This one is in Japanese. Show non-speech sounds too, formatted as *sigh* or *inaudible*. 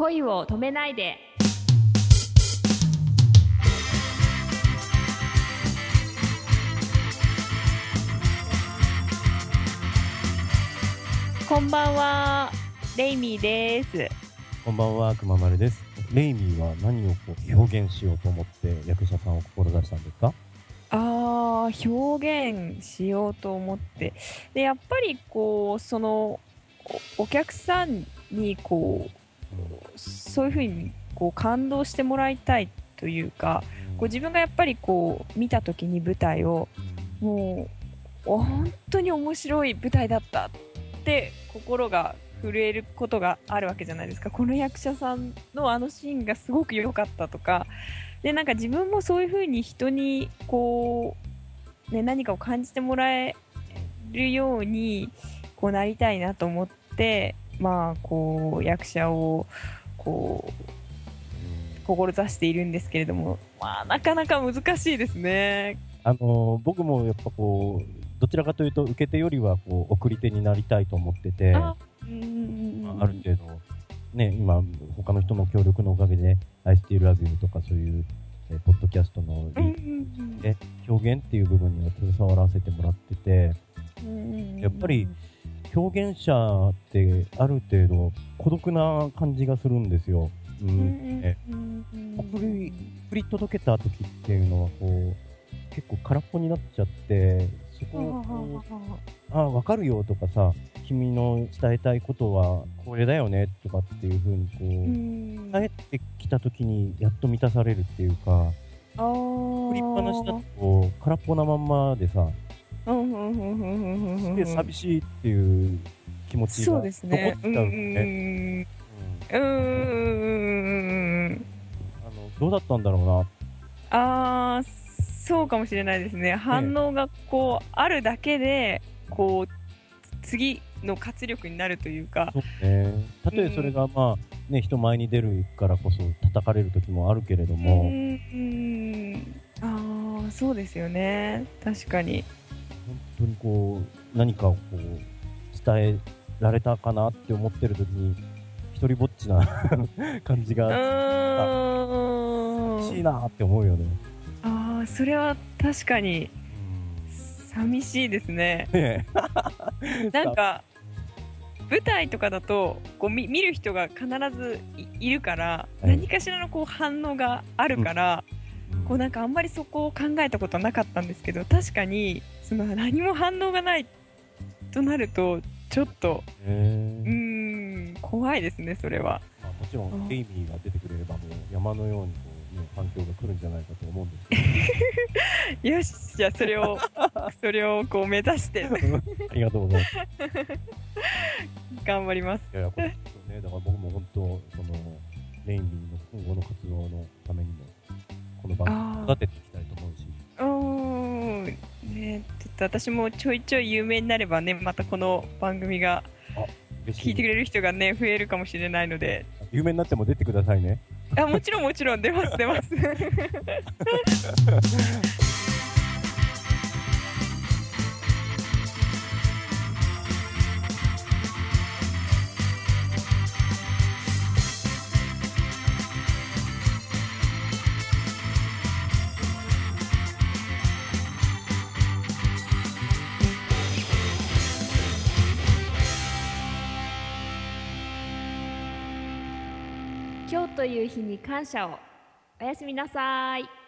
恋を止めないで。こんばんはレイミーです。こんばんは、くままるです。レイミーは何をこう表現しようと思って役者さんを志したんですか？あー表現しようと思って。でやっぱりこうそのおお客さんにこうそういうふうにこう感動してもらいたいというかこう自分がやっぱりこう見た時に舞台をもうお本当に面白い舞台だったって心が震えることがあるわけじゃないですか。この役者さんのあのシーンがすごく良かったとか。でなんか自分もそういう風に人にこう、ね、何かを感じてもらえるようにこうなりたいなと思ってまあこう役者をこう志しているんですけれどもまあなかなか難しいですね。あのー僕もやっぱこうどちらかというと受け手よりはこう送り手になりたいと思っててあうん。ある程度ね今他の人の協力のおかげで「I Still Love You」とかそういう、えーポッドキャストのリうん。ーで表現っていう部分には携わらせてもらっててうん。やっぱり表現者ってある程度孤独な感じがするんですよ。ううん送り送り届けた時っていうのはこう結構空っぽになっちゃってそこをああ分かるよとかさ君の伝えたいことはこれだよねとかっていう風にこう、うん。帰ってきた時にやっと満たされるっていうかあー。送りっぱなしだとこう空っぽなまんまでさうんうんうんうんうんうんすげえ寂しいっていう気持ちが残っちゃうね。うんね。うんうんうんうんあのどうだったんだろうなああそうかもしれないですね。反応がこうあるだけでこう次の活力になるというか。そうね。たとえそれがまあね、人前に出るからこそ叩かれる時もあるけれどうも、んうんああそうですよね。確かに。本当にこう、何かをこう、伝えられたかなって思ってる時に、一人ぼっちな *laughs* 感じうが、しいなって思うよね。ああそれは確かに寂しいですね。ね *laughs* なんか舞台とかだとこう見見る人が必ずいいるから、はい何かしらのこう反応があるから、こうなんかあんまりそこを考えたことなかったんですけど確かにその何も反応がないとなるとちょっとねうーん怖いですねそれは。まあ、もちろん、エイミーが出てくれればもう山のようにこう、ね、反響が来るんじゃないかと思うんですけど、*laughs* よしじゃあそれを *laughs* それをこう目指して *laughs* ありがとうございます。頑張ります。いやいや、これね、だから僕も本当、その、レインの今後の活動のためにも、この番あ組を育てていきたいと思うし、うーんねちょっと私もちょいちょい有名になればねまたこの番組が。聞いてくれる人がね増えるかもしれないので有名になっても出てくださいね。あもちろんもちろん出ます出ます *laughs* 今日という日に感謝を。おやすみなさい。